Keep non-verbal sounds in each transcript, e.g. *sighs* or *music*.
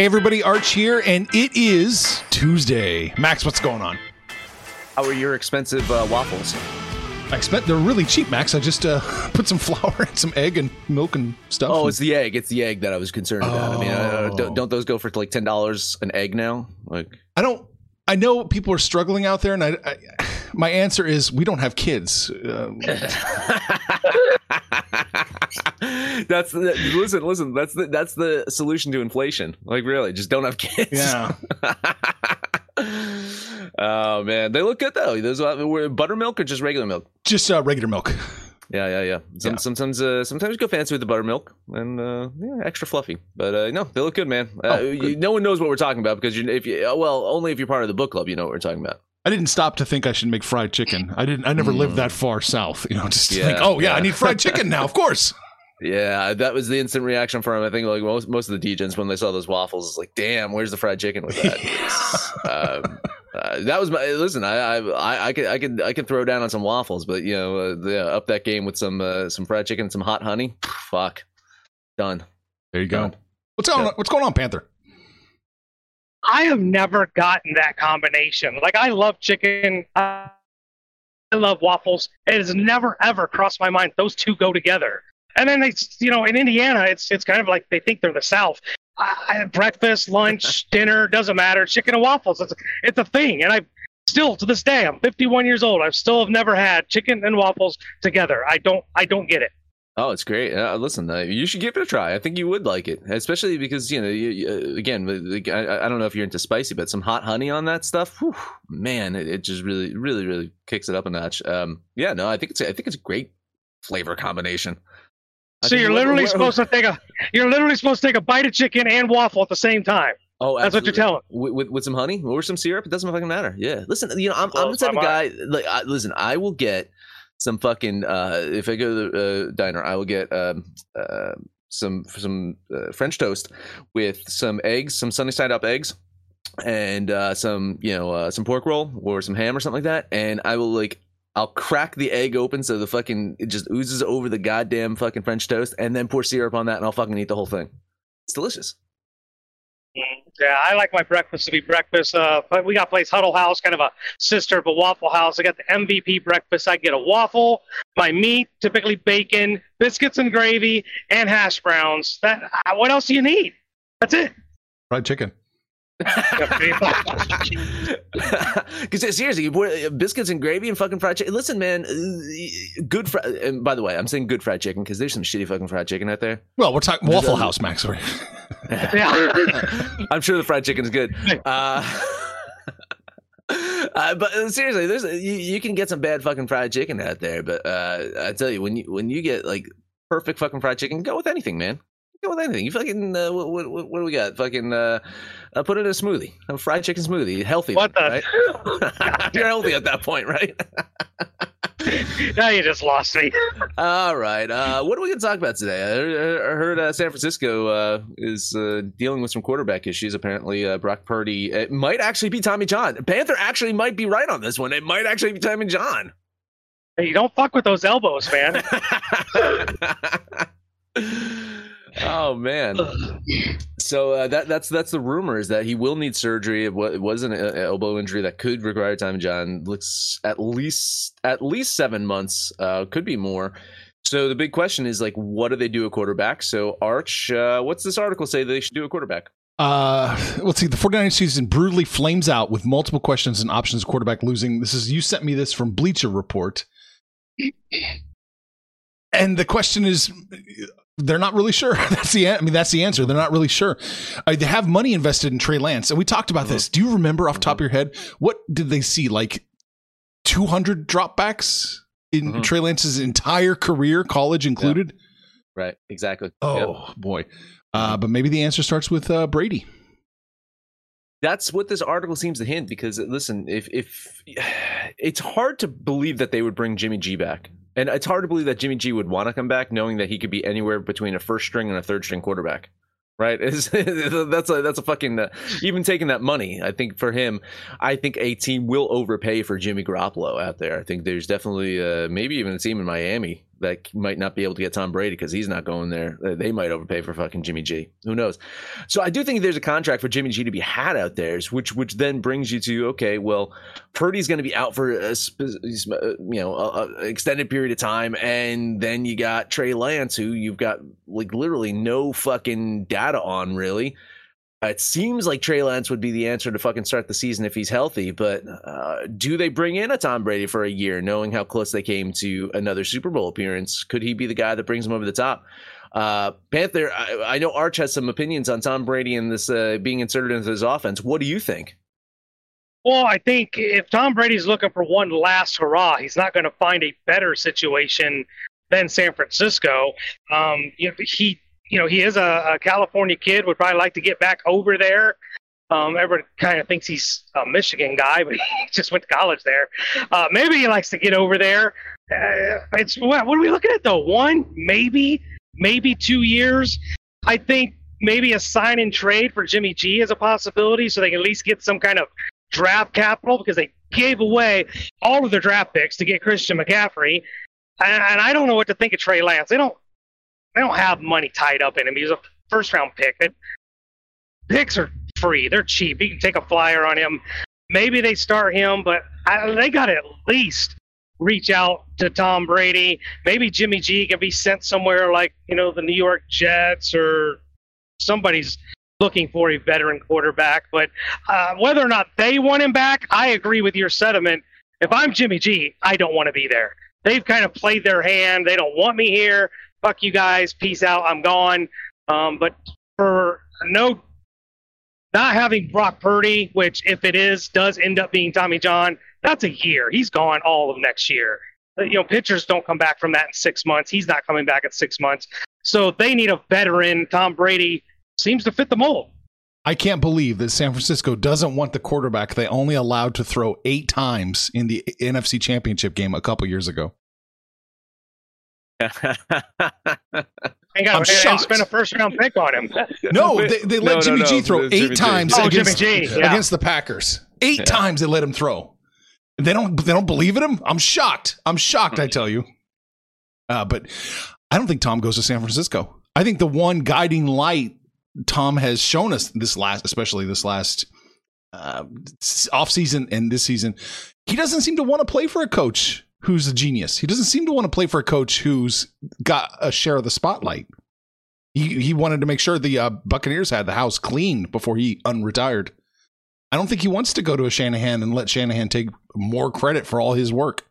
Hey everybody, Arch here, and it is Tuesday. Max, what's going on? How are your expensive uh, waffles? I expect they're really cheap, Max. I just uh, *laughs* put some *laughs* flour and some egg and milk and stuff. Oh, and- it's the egg. It's the egg that I was concerned about. I mean, uh, don't, don't those go for like ten dollars an egg now? Like, I don't. I know people are struggling out there, and I, I my answer is we don't have kids. Uh, *laughs* *laughs* that's the, listen, listen. That's the that's the solution to inflation. Like, really, just don't have kids. yeah, *laughs* oh man, they look good though. Those uh, were buttermilk or just regular milk. just uh, regular milk. Yeah, yeah, yeah. Some, Yeah. Sometimes, uh, sometimes you go fancy with the buttermilk and uh, yeah, extra fluffy. But uh, no, they look good, man. Uh, Oh, you, no one knows what we're talking about because you, if you, uh, well, only if you're part of the book club, you know what we're talking about. I didn't stop to think I should make fried chicken. I didn't. I never lived that far south. You know, just Yeah, think, oh yeah, I need fried chicken now. Of *laughs* course. Yeah, that was the instant reaction from I think like most most of the degens when they saw those waffles. It's like, damn, where's the fried chicken with that? *laughs* um, uh, that was my listen. I, I I could I could I could throw down on some waffles, but you know, uh, the, up that game with some uh, some fried chicken, and some hot honey. Fuck, done. There you go. Done. What's going Yeah. on? What's going on, Panther? I have never gotten that combination. Like I love chicken. I love waffles. It has never ever crossed my mind those two go together. And then they, you know, in Indiana, it's it's kind of like they think they're the South. I, I- breakfast, lunch, *laughs* dinner doesn't matter. Chicken and waffles, it's it's a thing. And I still to this day, I'm 51 years old. I still have never had chicken and waffles together. I don't I don't get it. Oh, it's great. Uh, listen, uh, you should give it a try. I think you would like it, especially because you know, you, you, uh, again, I, I don't know if you're into spicy, but some hot honey on that stuff, whew, man, it, it just really, really, really kicks it up a notch. Um, yeah, no, I think it's, I think it's a great flavor combination. I So you're literally supposed to take a you're literally supposed to take a bite of chicken and waffle at the same time. Oh, That's what you're telling. With, with, with some honey or some syrup, it doesn't fucking matter. Yeah, listen, you know, I'm, I'm the type of guy. Like, I, listen, I will get some fucking. Uh, if I go to the uh, diner, I will get um, uh, some some uh, French toast with some eggs, some sunny side up eggs, and uh, some you know uh, some pork roll or some ham or something like that, and I will like. I'll crack the egg open so the fucking it just oozes over the goddamn fucking French toast, and then pour syrup on that, and I'll fucking eat the whole thing. It's delicious. Yeah, I like my breakfast to be breakfast. Uh, we got a place Huddle House, kind of a sister of a Waffle House. I got the MVP breakfast. I get a waffle, my meat, typically bacon, biscuits and gravy, and hash browns. That uh, what else do you need? That's it. Fried chicken. Because *laughs* seriously, uh, biscuits and gravy and fucking fried chicken. Listen, man, uh, good. Fri- and by the way, I'm saying good fried chicken because there's some shitty fucking fried chicken out there. Well, we're talking Waffle House, Max. Sorry. yeah. *laughs* I'm sure the fried chicken is good. Uh, *laughs* uh, but uh, seriously, there's you, you can get some bad fucking fried chicken out there. But uh, I tell you, when you when you get like perfect fucking fried chicken, go with anything, man. Go with anything. You fucking uh, what, what, what do we got? Fucking uh, uh, put it in a smoothie, a fried chicken smoothie, healthy. What the- Right? *laughs* You're healthy at that point, right? *laughs* now you just lost me. *laughs* All right. Uh, what are we going to talk about today? I heard, I heard uh, San Francisco uh, is uh, dealing with some quarterback issues. Apparently, uh, Brock Purdy it might actually be Tommy John. Panther actually might be right on this one. It might actually be Tommy John. Hey, you don't fuck with those elbows, man. oh man. *sighs* So uh, that that's that's the rumor is that he will need surgery. It, it was an elbow injury that could require time. John. Looks at least at least seven months. Uh, could be more. So the big question is like, what do they do a quarterback? So Arch, uh, what's this article say they should do a quarterback? Uh, let's see. The 49ers season brutally flames out with multiple questions and options. Quarterback losing. This is you sent me this from Bleacher Report, and the question is, they're not really sure. *laughs* That's the. I mean, that's the answer. They're not really sure. Uh, they have money invested in Trey Lance, and we talked about this. Do you remember off the top of your head what did they see? Like 200 dropbacks in Mhm. Trey Lance's entire career, college included. Right. Exactly. Oh Yep. boy. Uh, but maybe the answer starts with uh, Brady. That's what this article seems to hint. Because listen, if if *sighs* it's hard to believe that they would bring Jimmy G back, and it's hard to believe that Jimmy G would want to come back, knowing that he could be anywhere between a first string and a third string quarterback. Right? *laughs* It's, that's a that's a fucking uh, even taking that money. I think for him, I think a team will overpay for Jimmy Garoppolo out there. I think there's definitely uh, maybe even a team in Miami that might not be able to get Tom Brady because he's not going there. Uh, They might overpay for fucking Jimmy G. Who knows? So I do think there's a contract for Jimmy G to be had out there, which which then brings you to okay, well, Purdy's going to be out for a uh, you know a, a extended period of time, and then you got Trey Lance, who you've got like literally no fucking data on really. It seems like Trey Lance would be the answer to fucking start the season if he's healthy, but uh, do they bring in a Tom Brady for a year, knowing how close they came to another Super Bowl appearance? Could he be the guy that brings them over the top? Uh, Panther, I, I know Arch has some opinions on Tom Brady and this uh, being inserted into his offense. What do you think? Well, I think if Tom Brady's looking for one last hurrah, he's not going to find a better situation than San Francisco. Um, you know, he, you know, he is a, a California kid. Would probably like to get back over there. Um, everyone kind of thinks he's a Michigan guy, *laughs* but he just went to college there. Uh, maybe he likes to get over there. Uh, it's what, what are we looking at though? One, maybe, maybe two years. I think maybe a sign and trade for Jimmy G is a possibility, so they can at least get some kind of draft capital because they gave away all of their draft picks to get Christian McCaffrey. And, and I don't know what to think of Trey Lance. They don't they don't have money tied up in him. He's a first round pick. They, picks are free. They're cheap. You can take a flyer on him. Maybe they start him, but I, they got to at least reach out to Tom Brady. Maybe Jimmy G can be sent somewhere like you know the New York Jets or somebody's looking for a veteran quarterback. But uh, whether or not they want him back, I agree with your sentiment. If I'm Jimmy G, I don't want to be there. They've kind of played their hand. They don't want me here. Fuck you guys. Peace out. I'm gone. Um, but for no, not having Brock Purdy, which if it is does end up being Tommy John, that's a year. He's gone all of next year. Uh, You know, pitchers don't come back from that in six months. He's not coming back in six months. So they need a veteran. Tom Brady seems to fit the mold. I can't believe that San Francisco doesn't want the quarterback they only allowed to throw eight times in the NFC Championship game a couple years ago. And got I'm and shocked. spent a first round pick on him. *laughs* No, they, they let no, Jimmy no, G throw Jimmy eight G. times Oh, against, Jimmy G, yeah. against the Packers. Eight Yeah. times they let him throw. They don't. They don't believe in him. I'm shocked. I'm shocked. I tell you. Uh, but I don't think Tom goes to San Francisco. I think the one guiding light Tom has shown us this last, especially this last uh, off season and this season, he doesn't seem to want to play for a coach who's a genius. He doesn't seem to want to play for a coach who's got a share of the spotlight. He he wanted to make sure the uh, Buccaneers had the house clean before he unretired. I don't think he wants to go to a Shanahan and let Shanahan take more credit for all his work.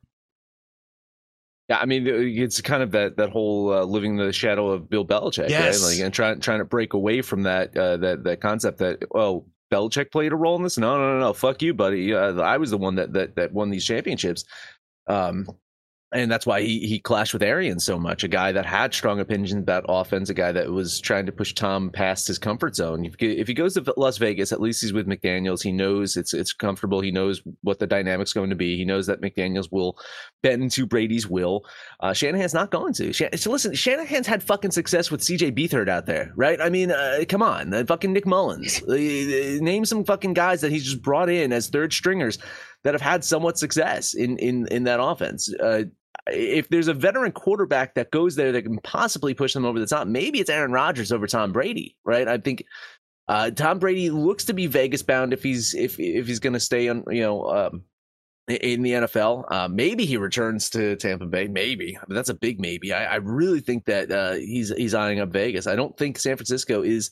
Yeah, I mean, it's kind of that that whole uh, living in the shadow of Bill Belichick, Yes. right? Like, and trying trying to break away from that uh, that that concept that well, Belichick played a role in this. No, no, no, no. Fuck you, buddy. Uh, I was the one that that that won these championships. Um, and that's why he he clashed with Arians so much. A guy that had strong opinions about offense, a guy that was trying to push Tom past his comfort zone. If, he goes to Las Vegas, at least he's with McDaniels. He knows it's it's comfortable. He knows what the dynamic's going to be. He knows that McDaniels will bend to Brady's will. Uh, Shanahan's not going to. So listen, Shanahan's had fucking success with C.J. Beathard out there, right? I mean, uh, come on, uh, fucking Nick Mullens. Uh, name some fucking guys that he's just brought in as third stringers that have had somewhat success in in in that offense. Uh, if there's a veteran quarterback that goes there that can possibly push them over the top, maybe it's Aaron Rodgers over Tom Brady, right? I think uh, Tom Brady looks to be Vegas bound if he's if if he's going to stay on, you know. Um, in the NFL, uh, maybe he returns to Tampa Bay. Maybe I mean, that's a big maybe. I, I really think that uh, he's he's eyeing up Vegas. I don't think San Francisco is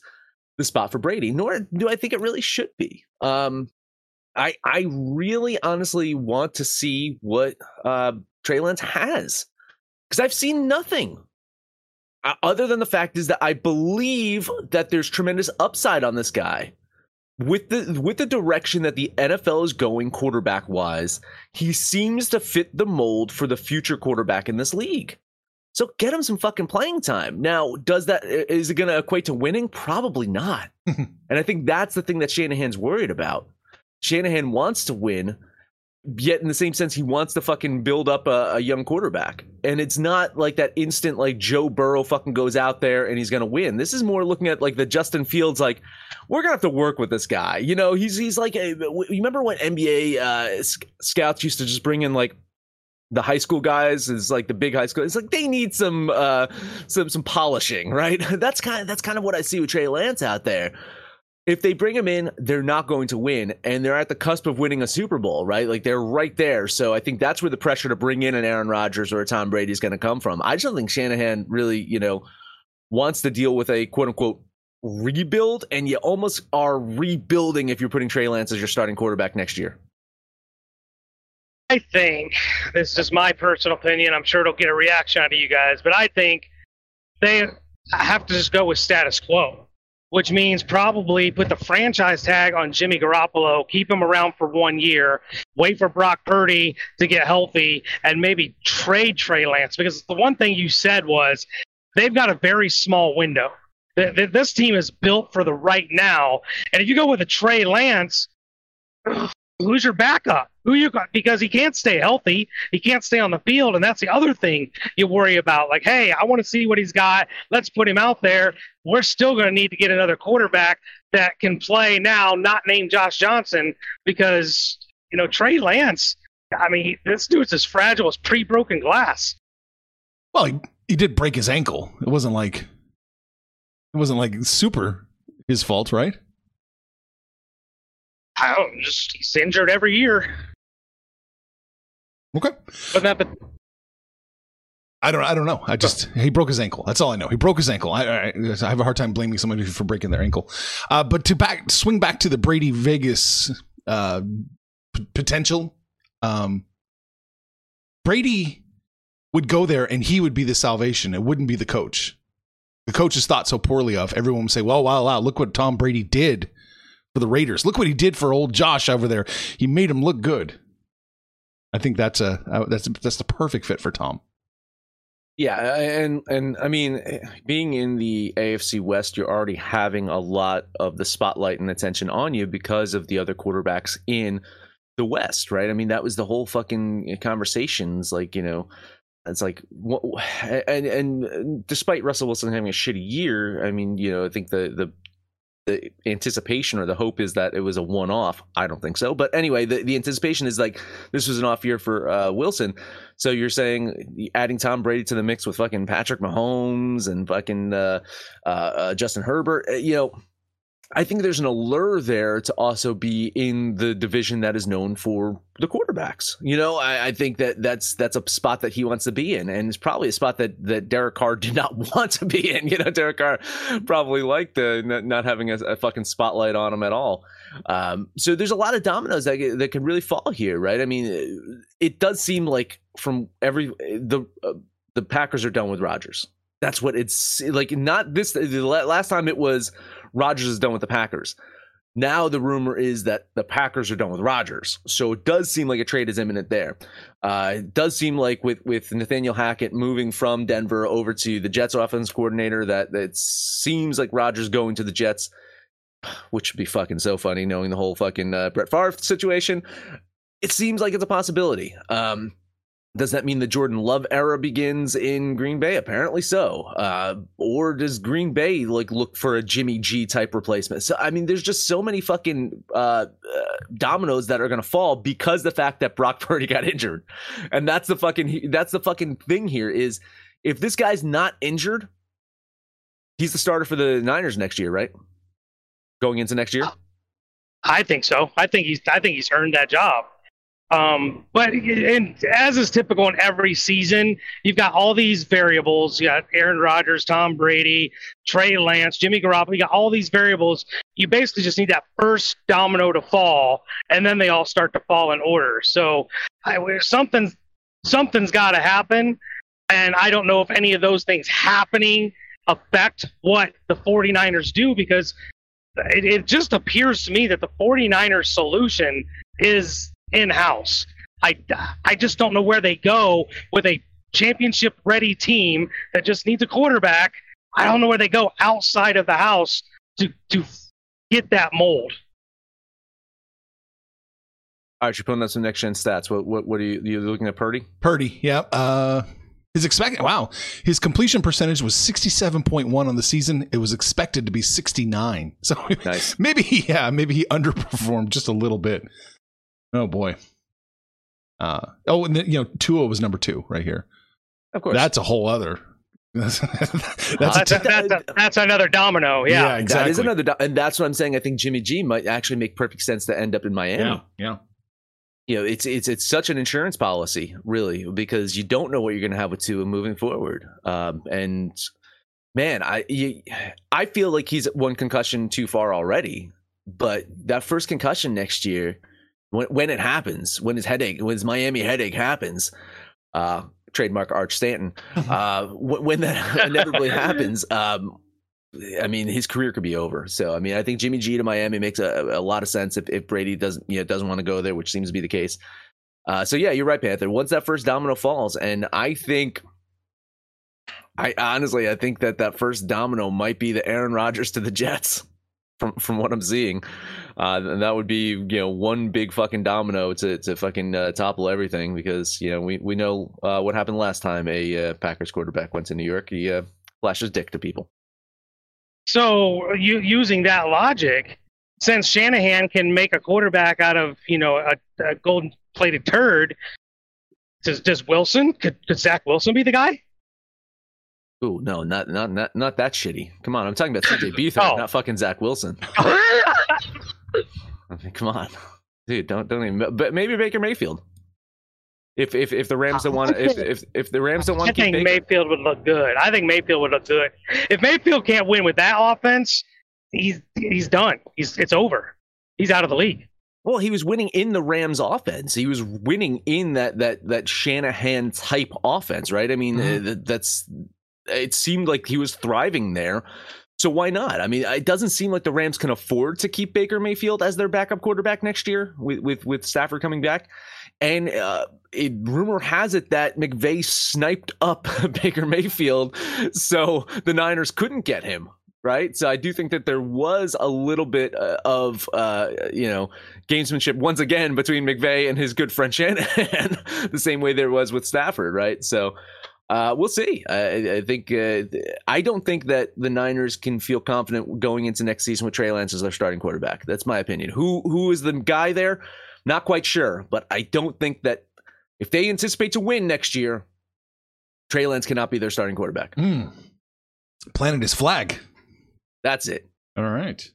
the spot for Brady, nor do I think it really should be. Um, I I really honestly want to see what uh, Trey Lance has because I've seen nothing uh, other than the fact is that I believe that there's tremendous upside on this guy with the with the direction that the NFL is going quarterback wise. He seems to fit the mold for the future quarterback in this league. So get him some fucking playing time. Now, does that is it going to equate to winning? Probably not. *laughs* and I think that's the thing that Shanahan's worried about. Shanahan wants to win, yet in the same sense he wants to fucking build up a, a, young quarterback and it's not like that instant like joe burrow fucking goes out there and he's gonna win this is more looking at like the justin fields like we're gonna have to work with this guy you know he's he's like a, you remember when nba uh, scouts used to just bring in like the high school guys is like the big high school. It's like they need some uh some some polishing, right? *laughs* That's kind of that's kind of what I see with Trey Lance out there if they bring him in, they're not going to win, and they're at the cusp of winning a Super Bowl, right? Like they're right there. So I think that's where the pressure to bring in an Aaron Rodgers or a Tom Brady is going to come from. I just don't think Shanahan really, you know, wants to deal with a quote unquote rebuild, and you almost are rebuilding if you're putting Trey Lance as your starting quarterback next year. I think this is just my personal opinion. I'm sure it'll get a reaction out of you guys, but I think they have to just go with status quo which means probably put the franchise tag on Jimmy Garoppolo, keep him around for one year, wait for Brock Purdy to get healthy, and maybe trade Trey Lance. Because the one thing you said was they've got a very small window. This team is built for the right now. And if you go with a Trey Lance, who's your backup? Who you got? Because he can't stay healthy. He can't stay on the field, and that's the other thing you worry about. Like, hey, I want to see what he's got. Let's put him out there. We're still going to need to get another quarterback that can play now, not named Josh Johnson, because you know Trey Lance. I mean, this dude's as fragile as pre-broken glass. Well, he, he did break his ankle. It wasn't like it wasn't like super his fault, right? I don't just he's injured every year. Okay. That, but I don't. I don't know. I just he broke his ankle. That's all I know. He broke his ankle. I, I, I have a hard time blaming somebody for breaking their ankle. Uh, but to back swing back to the Brady Vegas uh, p- potential, um, Brady would go there and he would be the salvation. It wouldn't be the coach. The coach is thought so poorly of. Everyone would say, "Well, wow, wow! Look what Tom Brady did for the Raiders. Look what he did for old Josh over there. He made him look good. I think that's a uh, that's that's the perfect fit for Tom. Yeah, and and I mean, eh, being in the AFC West, you're already having a lot of the spotlight and attention on you because of the other quarterbacks in the West, right? I mean, that was the whole fucking eh, conversations. Like, you know, it's like, and and eh, despite Russell Wilson having a shitty year, I mean, you know, I think the the the anticipation or the hope is that it was a one off. I don't think so. But anyway, the, the anticipation is like this was an off year for uh, Wilson. So you're saying adding Tom Brady to the mix with fucking Patrick Mahomes and fucking uh, uh, uh Justin Herbert, uh, you know, I think there's an allure there to also be in the division that is known for the quarterbacks. You know, I, I, think that that's that's a spot that he wants to be in, and it's probably a spot that that Derek Carr *laughs* did not want to be in. You know, Derek Carr probably liked the not having a, a fucking spotlight on him at all. Um, so there's a lot of dominoes that that can really fall here, right? I mean, it does seem like from every the uh, the Packers are done with Rodgers. That's what it's like. Not this. The last time it was Rodgers is done with the Packers. Now the rumor is that the Packers are done with Rodgers, so it does seem like a trade is imminent there. Uh, it does seem like with with Nathaniel Hackett moving from Denver over to the Jets offense coordinator, that that seems like Rodgers going to the Jets, *sighs* which would be fucking so funny knowing the whole fucking uh, Brett Favre situation. It seems like it's a possibility. Um, does that mean the Jordan Love era begins in Green Bay? Apparently so. Uh, or does Green Bay like look for a Jimmy G type replacement? So I mean, there's just so many fucking uh, uh, dominoes that are gonna fall because the fact that Brock *laughs* Purdy got injured, and that's the fucking that's the fucking thing here is if this guy's not injured, he's the starter for the Niners next year, right? Going into next year. I think so. I think he's I think he's earned that job. Um, but and as is typical in every season, you've got all these variables. You got Aaron Rodgers, Tom Brady, Trey Lance, Jimmy Garoppolo. You got all these variables. You basically just need that first domino to fall, and then they all start to fall in order. So I, something's something's got to happen, and I don't know if any of those things happening affect what the 49ers do because it, it just appears to me that the 49ers solution is in house. I, I just don't know where they go with a championship ready team that just needs a quarterback. I don't know where they go outside of the house to, to get that mold. All right, you're putting up some next gen stats. What what what are you you looking at Purdy? Purdy, yeah. Uh, his expected wow, his completion percentage was sixty seven point one on the season. It was expected to be sixty nine. So nice. *laughs* maybe yeah, maybe he underperformed just a little bit. Oh boy. Uh, oh, and then, you know, Tua was number two right here. Of course, that's a whole other. that's, *laughs* that's, that's, a, that's, that's, another domino. Yeah, yeah exactly. That is another, do- and that's what I'm saying. I think Jimmy G might actually make perfect sense to end up in Miami. Yeah, yeah. You know, it's it's it's such an insurance policy, really, because you don't know what you're going to have with Tua moving forward. Um, and man, I you, I feel like he's one concussion too far already. But that first concussion next year when, when it happens, when his headache, when his Miami headache happens, uh, trademark Arch Stanton, *laughs* uh, when that *laughs* inevitably happens, *laughs* um, I mean, his career could be over. So, I mean, I think Jimmy G to Miami makes a, a lot of sense if, if Brady doesn't, you know, doesn't want to go there, which seems to be the case. Uh, so yeah, you're right, Panther. Once that first domino falls, and I think, I honestly, I think that that first domino might be the Aaron Rodgers to the Jets from from what I'm seeing. Uh, and that would be you know one big fucking domino to to fucking uh, topple everything because you know we we know uh, what happened last time a uh, Packers quarterback went to New York. He uh, flashes dick to people. So you using that logic, since Shanahan can make a quarterback out of you know a, a golden plated turd, does does Wilson could could Zach Wilson be the guy? Ooh, no, not not not not that shitty. Come on, I'm talking about CJ Beathard, *laughs* oh. not fucking Zach Wilson. *laughs* I mean, come on, dude, don't don't even. But maybe Baker Mayfield. If if if the Rams don't want if if if the Rams don't want I think Baker, Mayfield would look good. I think Mayfield would look good. If Mayfield can't win with that offense, he's he's done. He's it's over. He's out of the league. Well, he was winning in the Rams offense. He was winning in that that that Shanahan type offense, right? I mean, mm-hmm. that's it seemed like he was thriving there. So why not? I mean, it doesn't seem like the Rams can afford to keep Baker Mayfield as their backup quarterback next year with with, with Stafford coming back. And uh, it, rumor has it that McVay sniped up *laughs* Baker Mayfield, so the Niners couldn't get him. Right, so I do think that there was a little bit uh, of uh, you know gamesmanship once again between McVay and his good friend Shanahan, *laughs* the same way there was with Stafford. Right, so uh, we'll see. I, I think uh, I don't think that the Niners can feel confident going into next season with Trey Lance as their starting quarterback. That's my opinion. Who who is the guy there? Not quite sure, but I don't think that if they anticipate to win next year, Trey Lance cannot be their starting quarterback. Mm. Planted his flag. That's it. All right.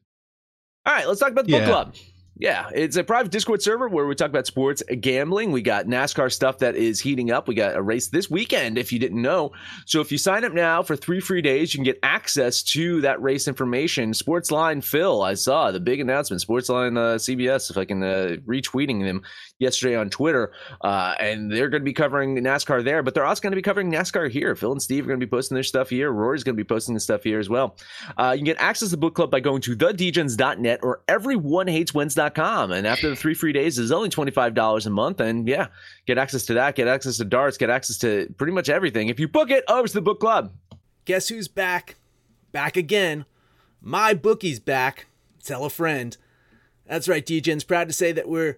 All right. Let's talk about the yeah. book club. Yeah, it's a private Discord server where we talk about sports gambling. We got NASCAR stuff that is heating up. We got a race this weekend, if you didn't know. So if you sign up now for three free days, you can get access to that race information. Sportsline Phil, I saw the big announcement. Sportsline uh, CBS, if I can uh, retweeting them. Yesterday on Twitter, uh, and they're going to be covering NASCAR there, but they're also going to be covering NASCAR here. Phil and Steve are going to be posting their stuff here. Rory's going to be posting the stuff here as well. Uh, you can get access to the book club by going to thedgens.net or everyonehateswins.com. And after the three free days, it's only $25 a month. And yeah, get access to that, get access to darts, get access to pretty much everything. If you book it, over to the book club. Guess who's back? Back again. My bookie's back. Tell a friend. That's right, DJ's proud to say that we're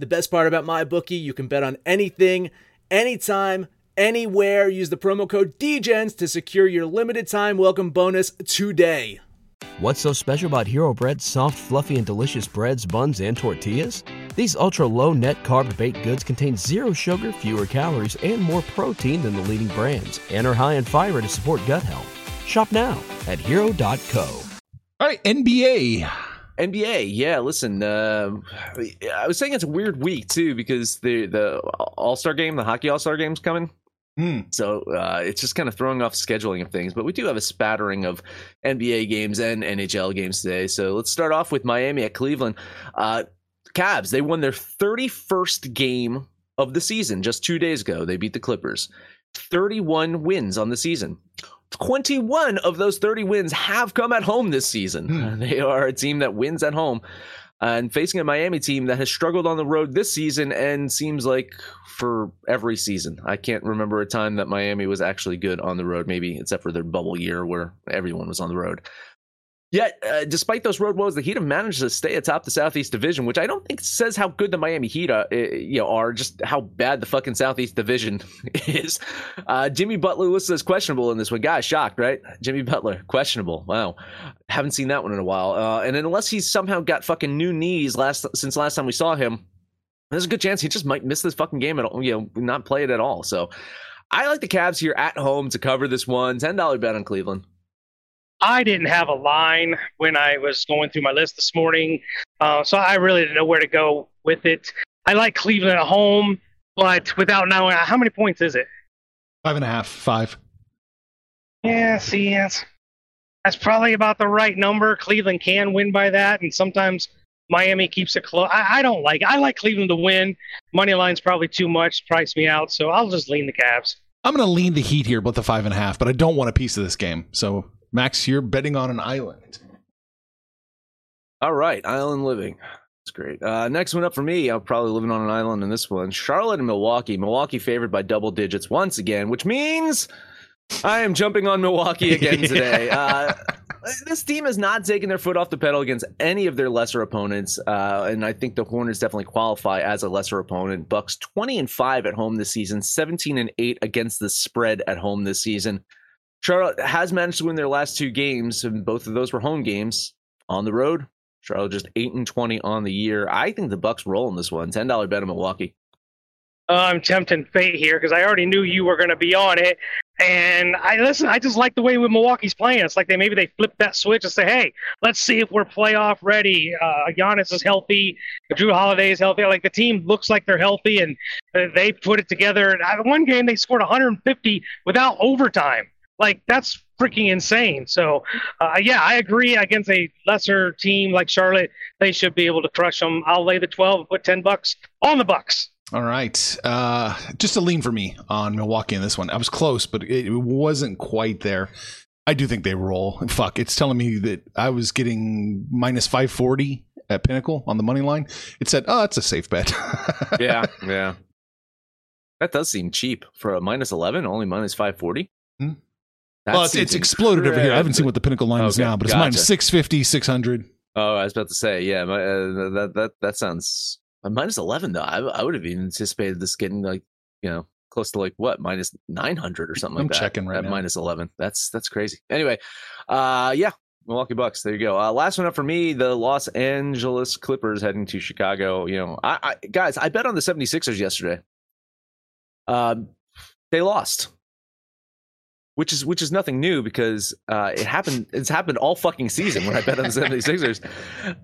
The best part about MyBookie, you can bet on anything, anytime, anywhere. Use the promo code DEGENS to secure your limited time welcome bonus today. What's so special about Hero Bread's soft, fluffy, and delicious breads, buns, and tortillas? These ultra low net carb baked goods contain zero sugar, fewer calories, and more protein than the leading brands, and are high in fiber to support gut health. Shop now at hero.co. All right, NBA. NBA, yeah. Listen, uh, I was saying it's a weird week too because the the All Star game, the hockey All Star game's coming. Hmm. So uh, it's just kind of throwing off scheduling of things. But we do have a spattering of NBA games and NHL games today. So let's start off with Miami at Cleveland. Uh, Cavs, they won their 31st game of the season just two days ago. They beat the Clippers. 31 wins on the season. 21 of those 30 wins have come at home this season. Hmm. *laughs* They are a team that wins at home and facing a Miami team that has struggled on the road this season and seems like for every season. I can't remember a time that Miami was actually good on the road, maybe except for their bubble year where everyone was on the road. Yet, uh, despite those road woes, the Heat have managed to stay atop the Southeast Division, which I don't think says how good the Miami Heat are, uh, you know, are just how bad the fucking Southeast Division *laughs* is. Uh, Jimmy Butler listed as questionable in this one. Guys, shocked, right? Jimmy Butler, questionable. Wow, haven't seen that one in a while. Uh, and unless he's somehow got fucking new knees last since last time we saw him, there's a good chance he just might miss this fucking game at all. You know, not play it at all. So, I like the Cavs here at home to cover this one. Ten dollar bet on Cleveland. I didn't have a line when I was going through my list this morning, uh, so I really didn't know where to go with it. I like Cleveland at home, but without knowing how many points is it? Five and a half, five. Yeah, see, that's, that's probably about the right number. Cleveland can win by that, and sometimes Miami keeps it close. I, I don't like. I like Cleveland to win. Money line's probably too much, price me out. So I'll just lean the Cavs. I'm going to lean the Heat here, but the five and a half. But I don't want a piece of this game. So Max, you're betting on an island. All right, island living. That's great. Uh, next one up for me, I'm probably living on an island in this one. Charlotte and Milwaukee. Milwaukee favored by double digits once again, which means I am jumping on Milwaukee again *laughs* today. Uh, this team has not taken their foot off the pedal against any of their lesser opponents, uh, and I think the Hornets definitely qualify as a lesser opponent. Bucks 20 and five at home this season, 17 and eight against the spread at home this season. Charlotte has managed to win their last two games, and both of those were home games on the road. Charlotte just eight and twenty on the year. I think the Bucks roll in this one. Ten dollar bet on Milwaukee. Uh, I'm tempting fate here because I already knew you were going to be on it, and I listen. I just like the way Milwaukee's playing. It's like they maybe they flip that switch and say, "Hey, let's see if we're playoff ready." Uh, Giannis is healthy. Jrue Holiday is healthy. Like the team looks like they're healthy, and uh, they put it together. And one game they scored 150 without overtime. Like that's freaking insane. So, uh, yeah, I agree. Against a lesser team like Charlotte, they should be able to crush them. I'll lay the 12 and put 10 bucks on the Bucks. All right. Uh, just a lean for me on Milwaukee in this one. I was close, but it wasn't quite there. I do think they roll. Fuck, it's telling me that I was getting minus 540 at Pinnacle on the money line. It said, oh, it's a safe bet. *laughs* yeah, yeah. That does seem cheap for a minus 11, only minus 540. Hmm. That well, it's, it's exploded over here. I haven't seen what the pinnacle line is now, but it's gotcha. minus 650, 600. Oh, I was about to say, yeah, my, uh, that that that sounds uh, minus 11 though. I, I would have even anticipated this getting like, you know, close to like what minus 900 or something like I'm that. checking right at now. minus 11. That's that's crazy. Anyway, uh, yeah, Milwaukee Bucks. There you go. Uh, last one up for me, the Los Angeles Clippers heading to Chicago. You know, I, I guys, I bet on the 76ers yesterday. Um, they lost. Which is which is nothing new because uh, it happened. It's happened all fucking season when I bet on the 76ers,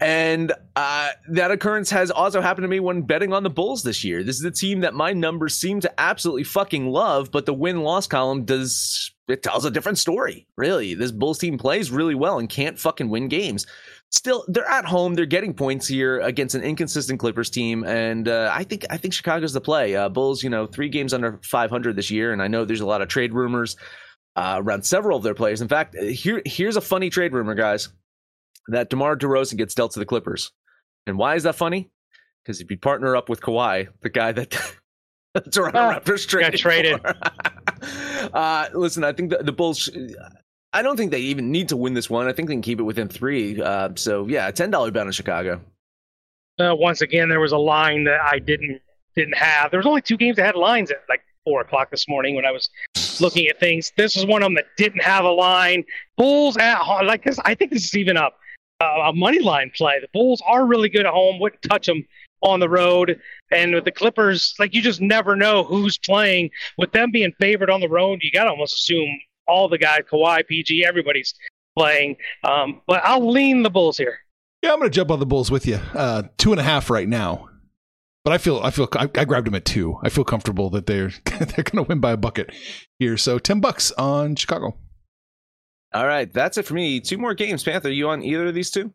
and uh, that occurrence has also happened to me when betting on the Bulls this year. This is a team that my numbers seem to absolutely fucking love, but the win loss column does it tells a different story. Really, this Bulls team plays really well and can't fucking win games. Still, they're at home. They're getting points here against an inconsistent Clippers team, and uh, I think I think Chicago's the play. Uh, Bulls, you know, three games under 500 this year, and I know there's a lot of trade rumors uh, around several of their players. In fact, here here's a funny trade rumor, guys, that DeMar DeRozan gets dealt to the Clippers. And why is that funny? Because if you partner up with Kawhi, the guy that *laughs* Toronto Oh, Raptors traded, got traded. uh, listen, I think the, the Bulls. I don't think they even need to win this one. I think they can keep it within three. Uh, so yeah, a ten dollar bet on Chicago. Uh, once again, there was a line that I didn't didn't have. There was only two games that had lines at like four o'clock this morning when I was looking at things. This is one of them that didn't have a line. Bulls at home, like this. I think this is even a a money line play. The Bulls are really good at home. Wouldn't touch them on the road. And with the Clippers, like you just never know who's playing. With them being favored on the road, you got to almost assume all the guys, Kawhi, PG, everybody's playing. Um, but I'll lean the Bulls here. Yeah, I'm going to jump on the Bulls with you. Uh, two and a half right now, but I feel I feel I, I grabbed them at two. I feel comfortable that they're *laughs* they're going to win by a bucket here. So ten bucks on Chicago. All right, that's it for me. Two more games. Panther, you on either of these two?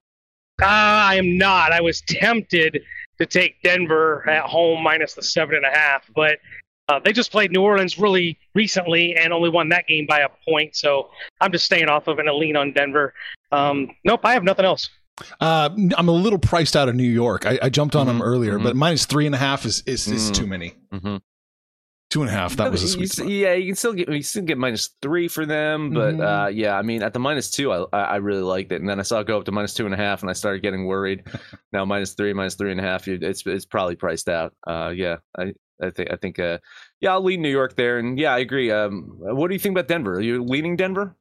Uh, I am not. I was tempted to take Denver at home minus the seven and a half, but uh, they just played New Orleans really recently and only won that game by a point. So I'm just staying off of it and a lean on Denver. Um, nope, I have nothing else. Uh, I'm a little priced out of New York. I, I jumped on them Mhm, earlier, mhm. but minus three and a half is is, is Mm. too many. Mm-hmm. Two and a half. That was a sweet spot. Yeah, you can still get you still get minus three for them, but Mhm. uh, yeah, I mean at the minus two, I I really liked it, and then I saw it go up to minus two and a half, and I started getting worried. *laughs* now minus three, minus three and a half, it's it's probably priced out. Uh, yeah, I I think I think uh, yeah, I'll lead New York there, and yeah, I agree. Um, what do you think about Denver? Are you leaning Denver?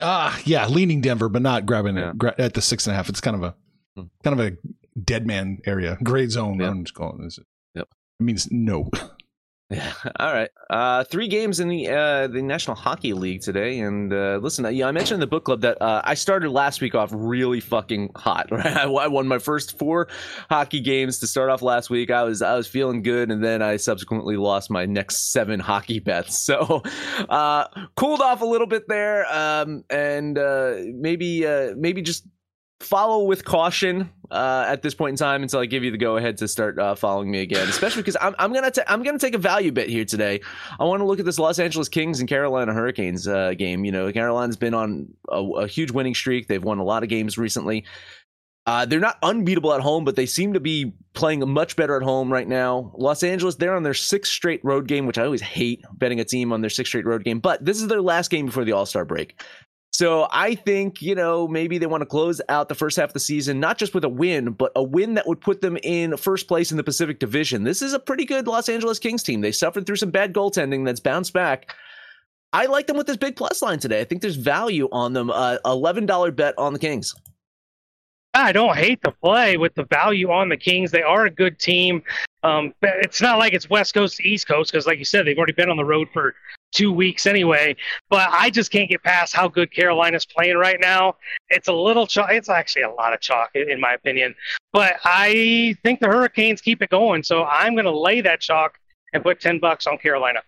Ah, yeah, leaning Denver, but not grabbing Yeah. it at the six and a half. It's kind of a Hmm. kind of a dead man area, gray zone. Yeah. I'm just calling it. Yep. It means no. *laughs* Yeah. *laughs* All right. Uh, three games in the uh, the National Hockey League today, and uh, listen, uh, yeah, I mentioned in the book club that uh, I started last week off really fucking hot. *laughs* Right, I won my first four hockey games to start off last week. I was I was feeling good, and then I subsequently lost my next seven hockey bets. *laughs* So, uh, cooled off a little bit there, um, and uh, maybe uh, maybe just follow with caution uh, at this point in time until I give you the go ahead to start uh, following me again. Especially because I'm, I'm gonna ta- I'm gonna take a value bet here today. I want to look at this Los Angeles Kings and Carolina Hurricanes uh, game. You know, Carolina's been on a, a huge winning streak. They've won a lot of games recently. Uh, they're not unbeatable at home, but they seem to be playing much better at home right now. Los Angeles, they're on their sixth straight road game, which I always hate betting a team on their sixth straight road game. But this is their last game before the All Star break. So I think, you know, maybe they want to close out the first half of the season, not just with a win, but a win that would put them in first place in the Pacific Division. This is a pretty good Los Angeles Kings team. They suffered through some bad goaltending that's bounced back. I like them with this big plus line today. I think there's value on them. Uh, $11 bet on the Kings. I don't hate the play with the value on the Kings. They are a good team. Um, it's not like it's West Coast to East Coast because, like you said, they've already been on the road for two weeks anyway. But I just can't get past how good Carolina's playing right now. It's a little chalk. It's actually a lot of chalk, in my opinion. But I think the Hurricanes keep it going, so I'm going to lay that chalk and put ten bucks on Carolina.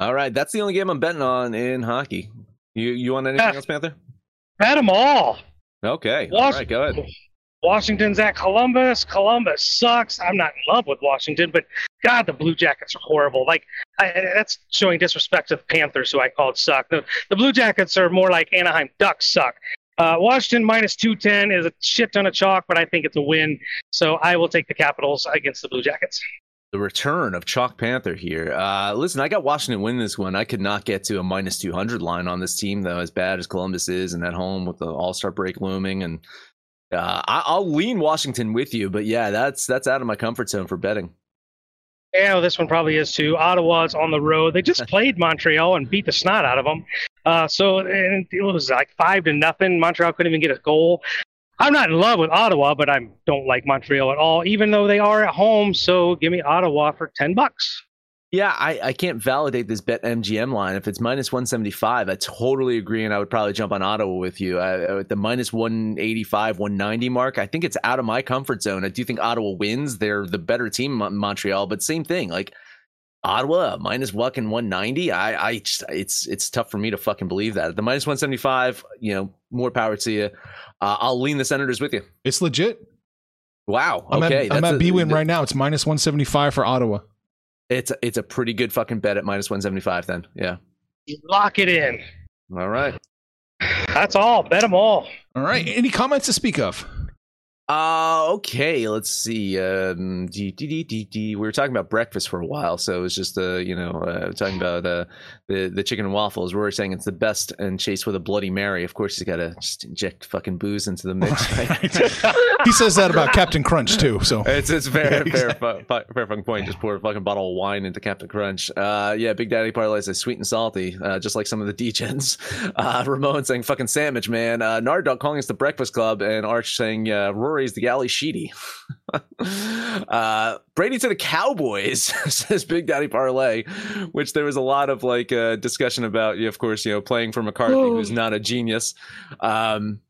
All right, that's the only game I'm betting on in hockey. You you want anything Yeah. else, Panther? Bet them all. Okay, all right, go ahead. Washington's at Columbus. Columbus sucks. I'm not in love with Washington, but God, the Blue Jackets are horrible. Like I, that's showing disrespect to the Panthers, who I called suck. The, the Blue Jackets are more like Anaheim Ducks suck. Uh, Washington minus two ten is a shit ton of chalk, but I think it's a win. So I will take the Capitals against the Blue Jackets. the return of Chalk Panther here. Uh, listen, I got Washington win this one. I could not get to a minus 200 line on this team, though, as bad as Columbus is and at home with the All Star break looming. And uh, I, will lean Washington with you, but yeah, that's that's out of my comfort zone for betting. Yeah, well, this one probably is too. Ottawa's on the road. They just *laughs* played Montreal and beat the snot out of them. Uh, so and it was like five to nothing. Montreal couldn't even get a goal. I'm not in love with Ottawa, but I don't like Montreal at all, even though they are at home. So give me Ottawa for ten bucks. Yeah, I, I can't validate this BetMGM line. If it's minus 175, I totally agree, and I would probably jump on Ottawa with you. I, at the minus 185, 190 mark, I think it's out of my comfort zone. I do think Ottawa wins. They're the better team in Montreal, but same thing. Like Ottawa minus fucking 190. I, I just, it's it's tough for me to fucking believe that. At the minus 175, you know, more power to you. Uh, I'll lean the Senators with you. It's legit. Wow. I'm okay. At, I'm at BWin right now. It's minus 175 for Ottawa. It's it's a pretty good fucking bet at minus 175 then. Yeah. Lock it in. All right. That's all. Bet them all. All right. Any comments to speak of? Uh okay, let's see. Um, d- d- d- d- we were talking about breakfast for a while, so it was just uh, you know, uh, talking about uh, the the chicken and waffles. We were saying it's the best and chased with a Bloody Mary. Of course, he's got to just inject fucking booze into the mix. Right? *laughs* he says that about Captain Crunch too. So it's it's fair yeah, exactly. fair, fair fucking point. Just pour a fucking bottle of wine into Captain Crunch. Uh, yeah, Big Daddy Parlay says sweet and salty, uh, just like some of the DJs. *laughs* Uh, Ramon saying fucking sandwich, man. Uh, Nardog calling us the Breakfast Club, and Arch saying uh, Rory's the Ally Sheedy. *laughs* uh, Brady to the Cowboys *laughs* says Big Daddy Parlay, which there was a lot of like uh, discussion about. Of course, you know, playing for McCarthy, oh. who's not a genius. Um,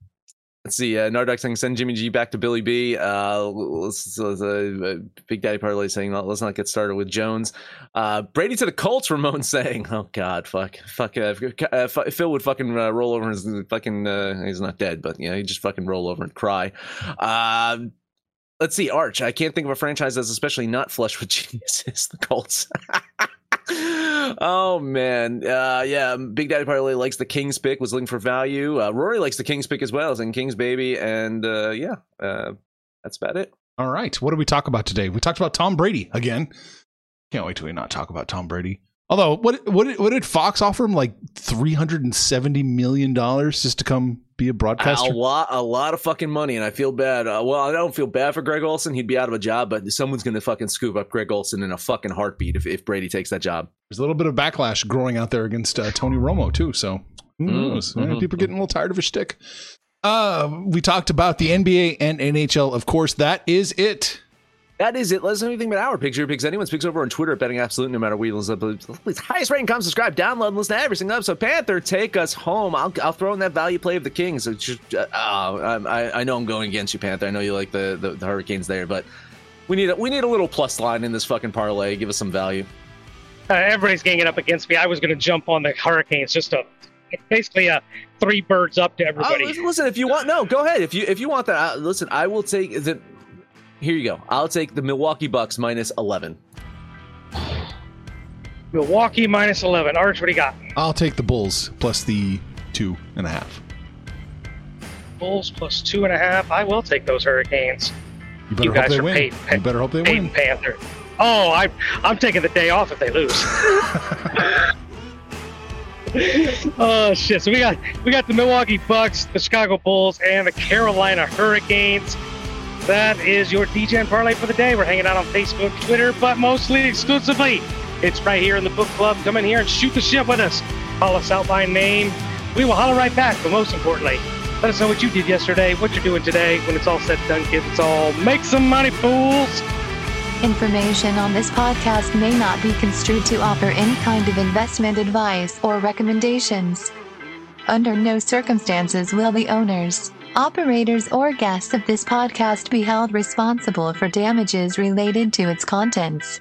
Let's see. Uh, Nardoc saying send Jimmy G back to Billy B. Uh, let's, let's, uh, Big Daddy Parlay saying let's not get started with Jones. Uh, Brady to the Colts. Ramon *laughs* saying, oh God, fuck, fuck. Uh, uh Phil would fucking uh, roll over and fucking. Uh, he's not dead, but you know, he just fucking roll over and cry. Um, let's see. Arch. I can't think of a franchise that's especially not flush with *laughs* geniuses. The Colts. *laughs* oh man, uh, yeah. Big Daddy Parlay likes the Kings pick. Was looking for value. Uh, Rory likes the Kings pick as well. As in Kings baby, and uh, yeah, uh, that's about it. All right, what did we talk about today? We talked about Tom Brady again. Can't wait till we not talk about Tom Brady. Although, what what what did Fox offer him? Like three hundred and seventy million dollars just to come be a broadcaster? A lot, a lot of fucking money, and I feel bad. Uh, well, I don't feel bad for Greg Olsen; He'd be out of a job, but someone's going to fucking scoop up Greg Olsen in a fucking heartbeat if, if Brady takes that job. There's a little bit of backlash growing out there against uh, Tony Romo too. So who mm, knows? Mm-hmm. People are getting a little tired of his shtick. Uh, we talked about the NBA and NHL. Of course, that is it. That is it. Let us know anything about our picks, your picks, anyone's picks over on Twitter at Betting Absolute, no matter what you listen Please, highest rating, come subscribe, download, and listen to every single episode. Panther, take us home. I'll, I'll throw in that value play of the Kings. Just, uh, I, I know I'm going against you, Panther. I know you like the, the, the Hurricanes there, but we need a, we need a little plus line in this fucking parlay. Give us some value. Uh, everybody's ganging up against me. I was going to jump on the Hurricanes just to basically a uh, three birds up to everybody. Uh, listen, if you want, no, go ahead. If you if you want that, uh, listen, I will take the here you go. I'll take the Milwaukee Bucks minus 11. Milwaukee minus 11. Arch, what do you got? I'll take the Bulls plus the two and a half. Bulls plus two and a half. I will take those Hurricanes. You better you hope they win. Paid, you better hope they win. Panther. Oh, I, I'm taking the day off if they lose. *laughs* oh shit! So we got we got the Milwaukee Bucks, the Chicago Bulls, and the Carolina Hurricanes. That is your DEGEN parlay for the day. We're hanging out on Facebook, Twitter, but mostly exclusively, it's right here in the book club. Come in here and shoot the shit with us. Call us out by name. We will holler right back, but most importantly, let us know what you did yesterday, what you're doing today. When it's all said and done, kids, it's all make some money, fools. Information on this podcast may not be construed to offer any kind of investment advice or recommendations. Under no circumstances will the owners Operators or guests of this podcast be held responsible for damages related to its contents.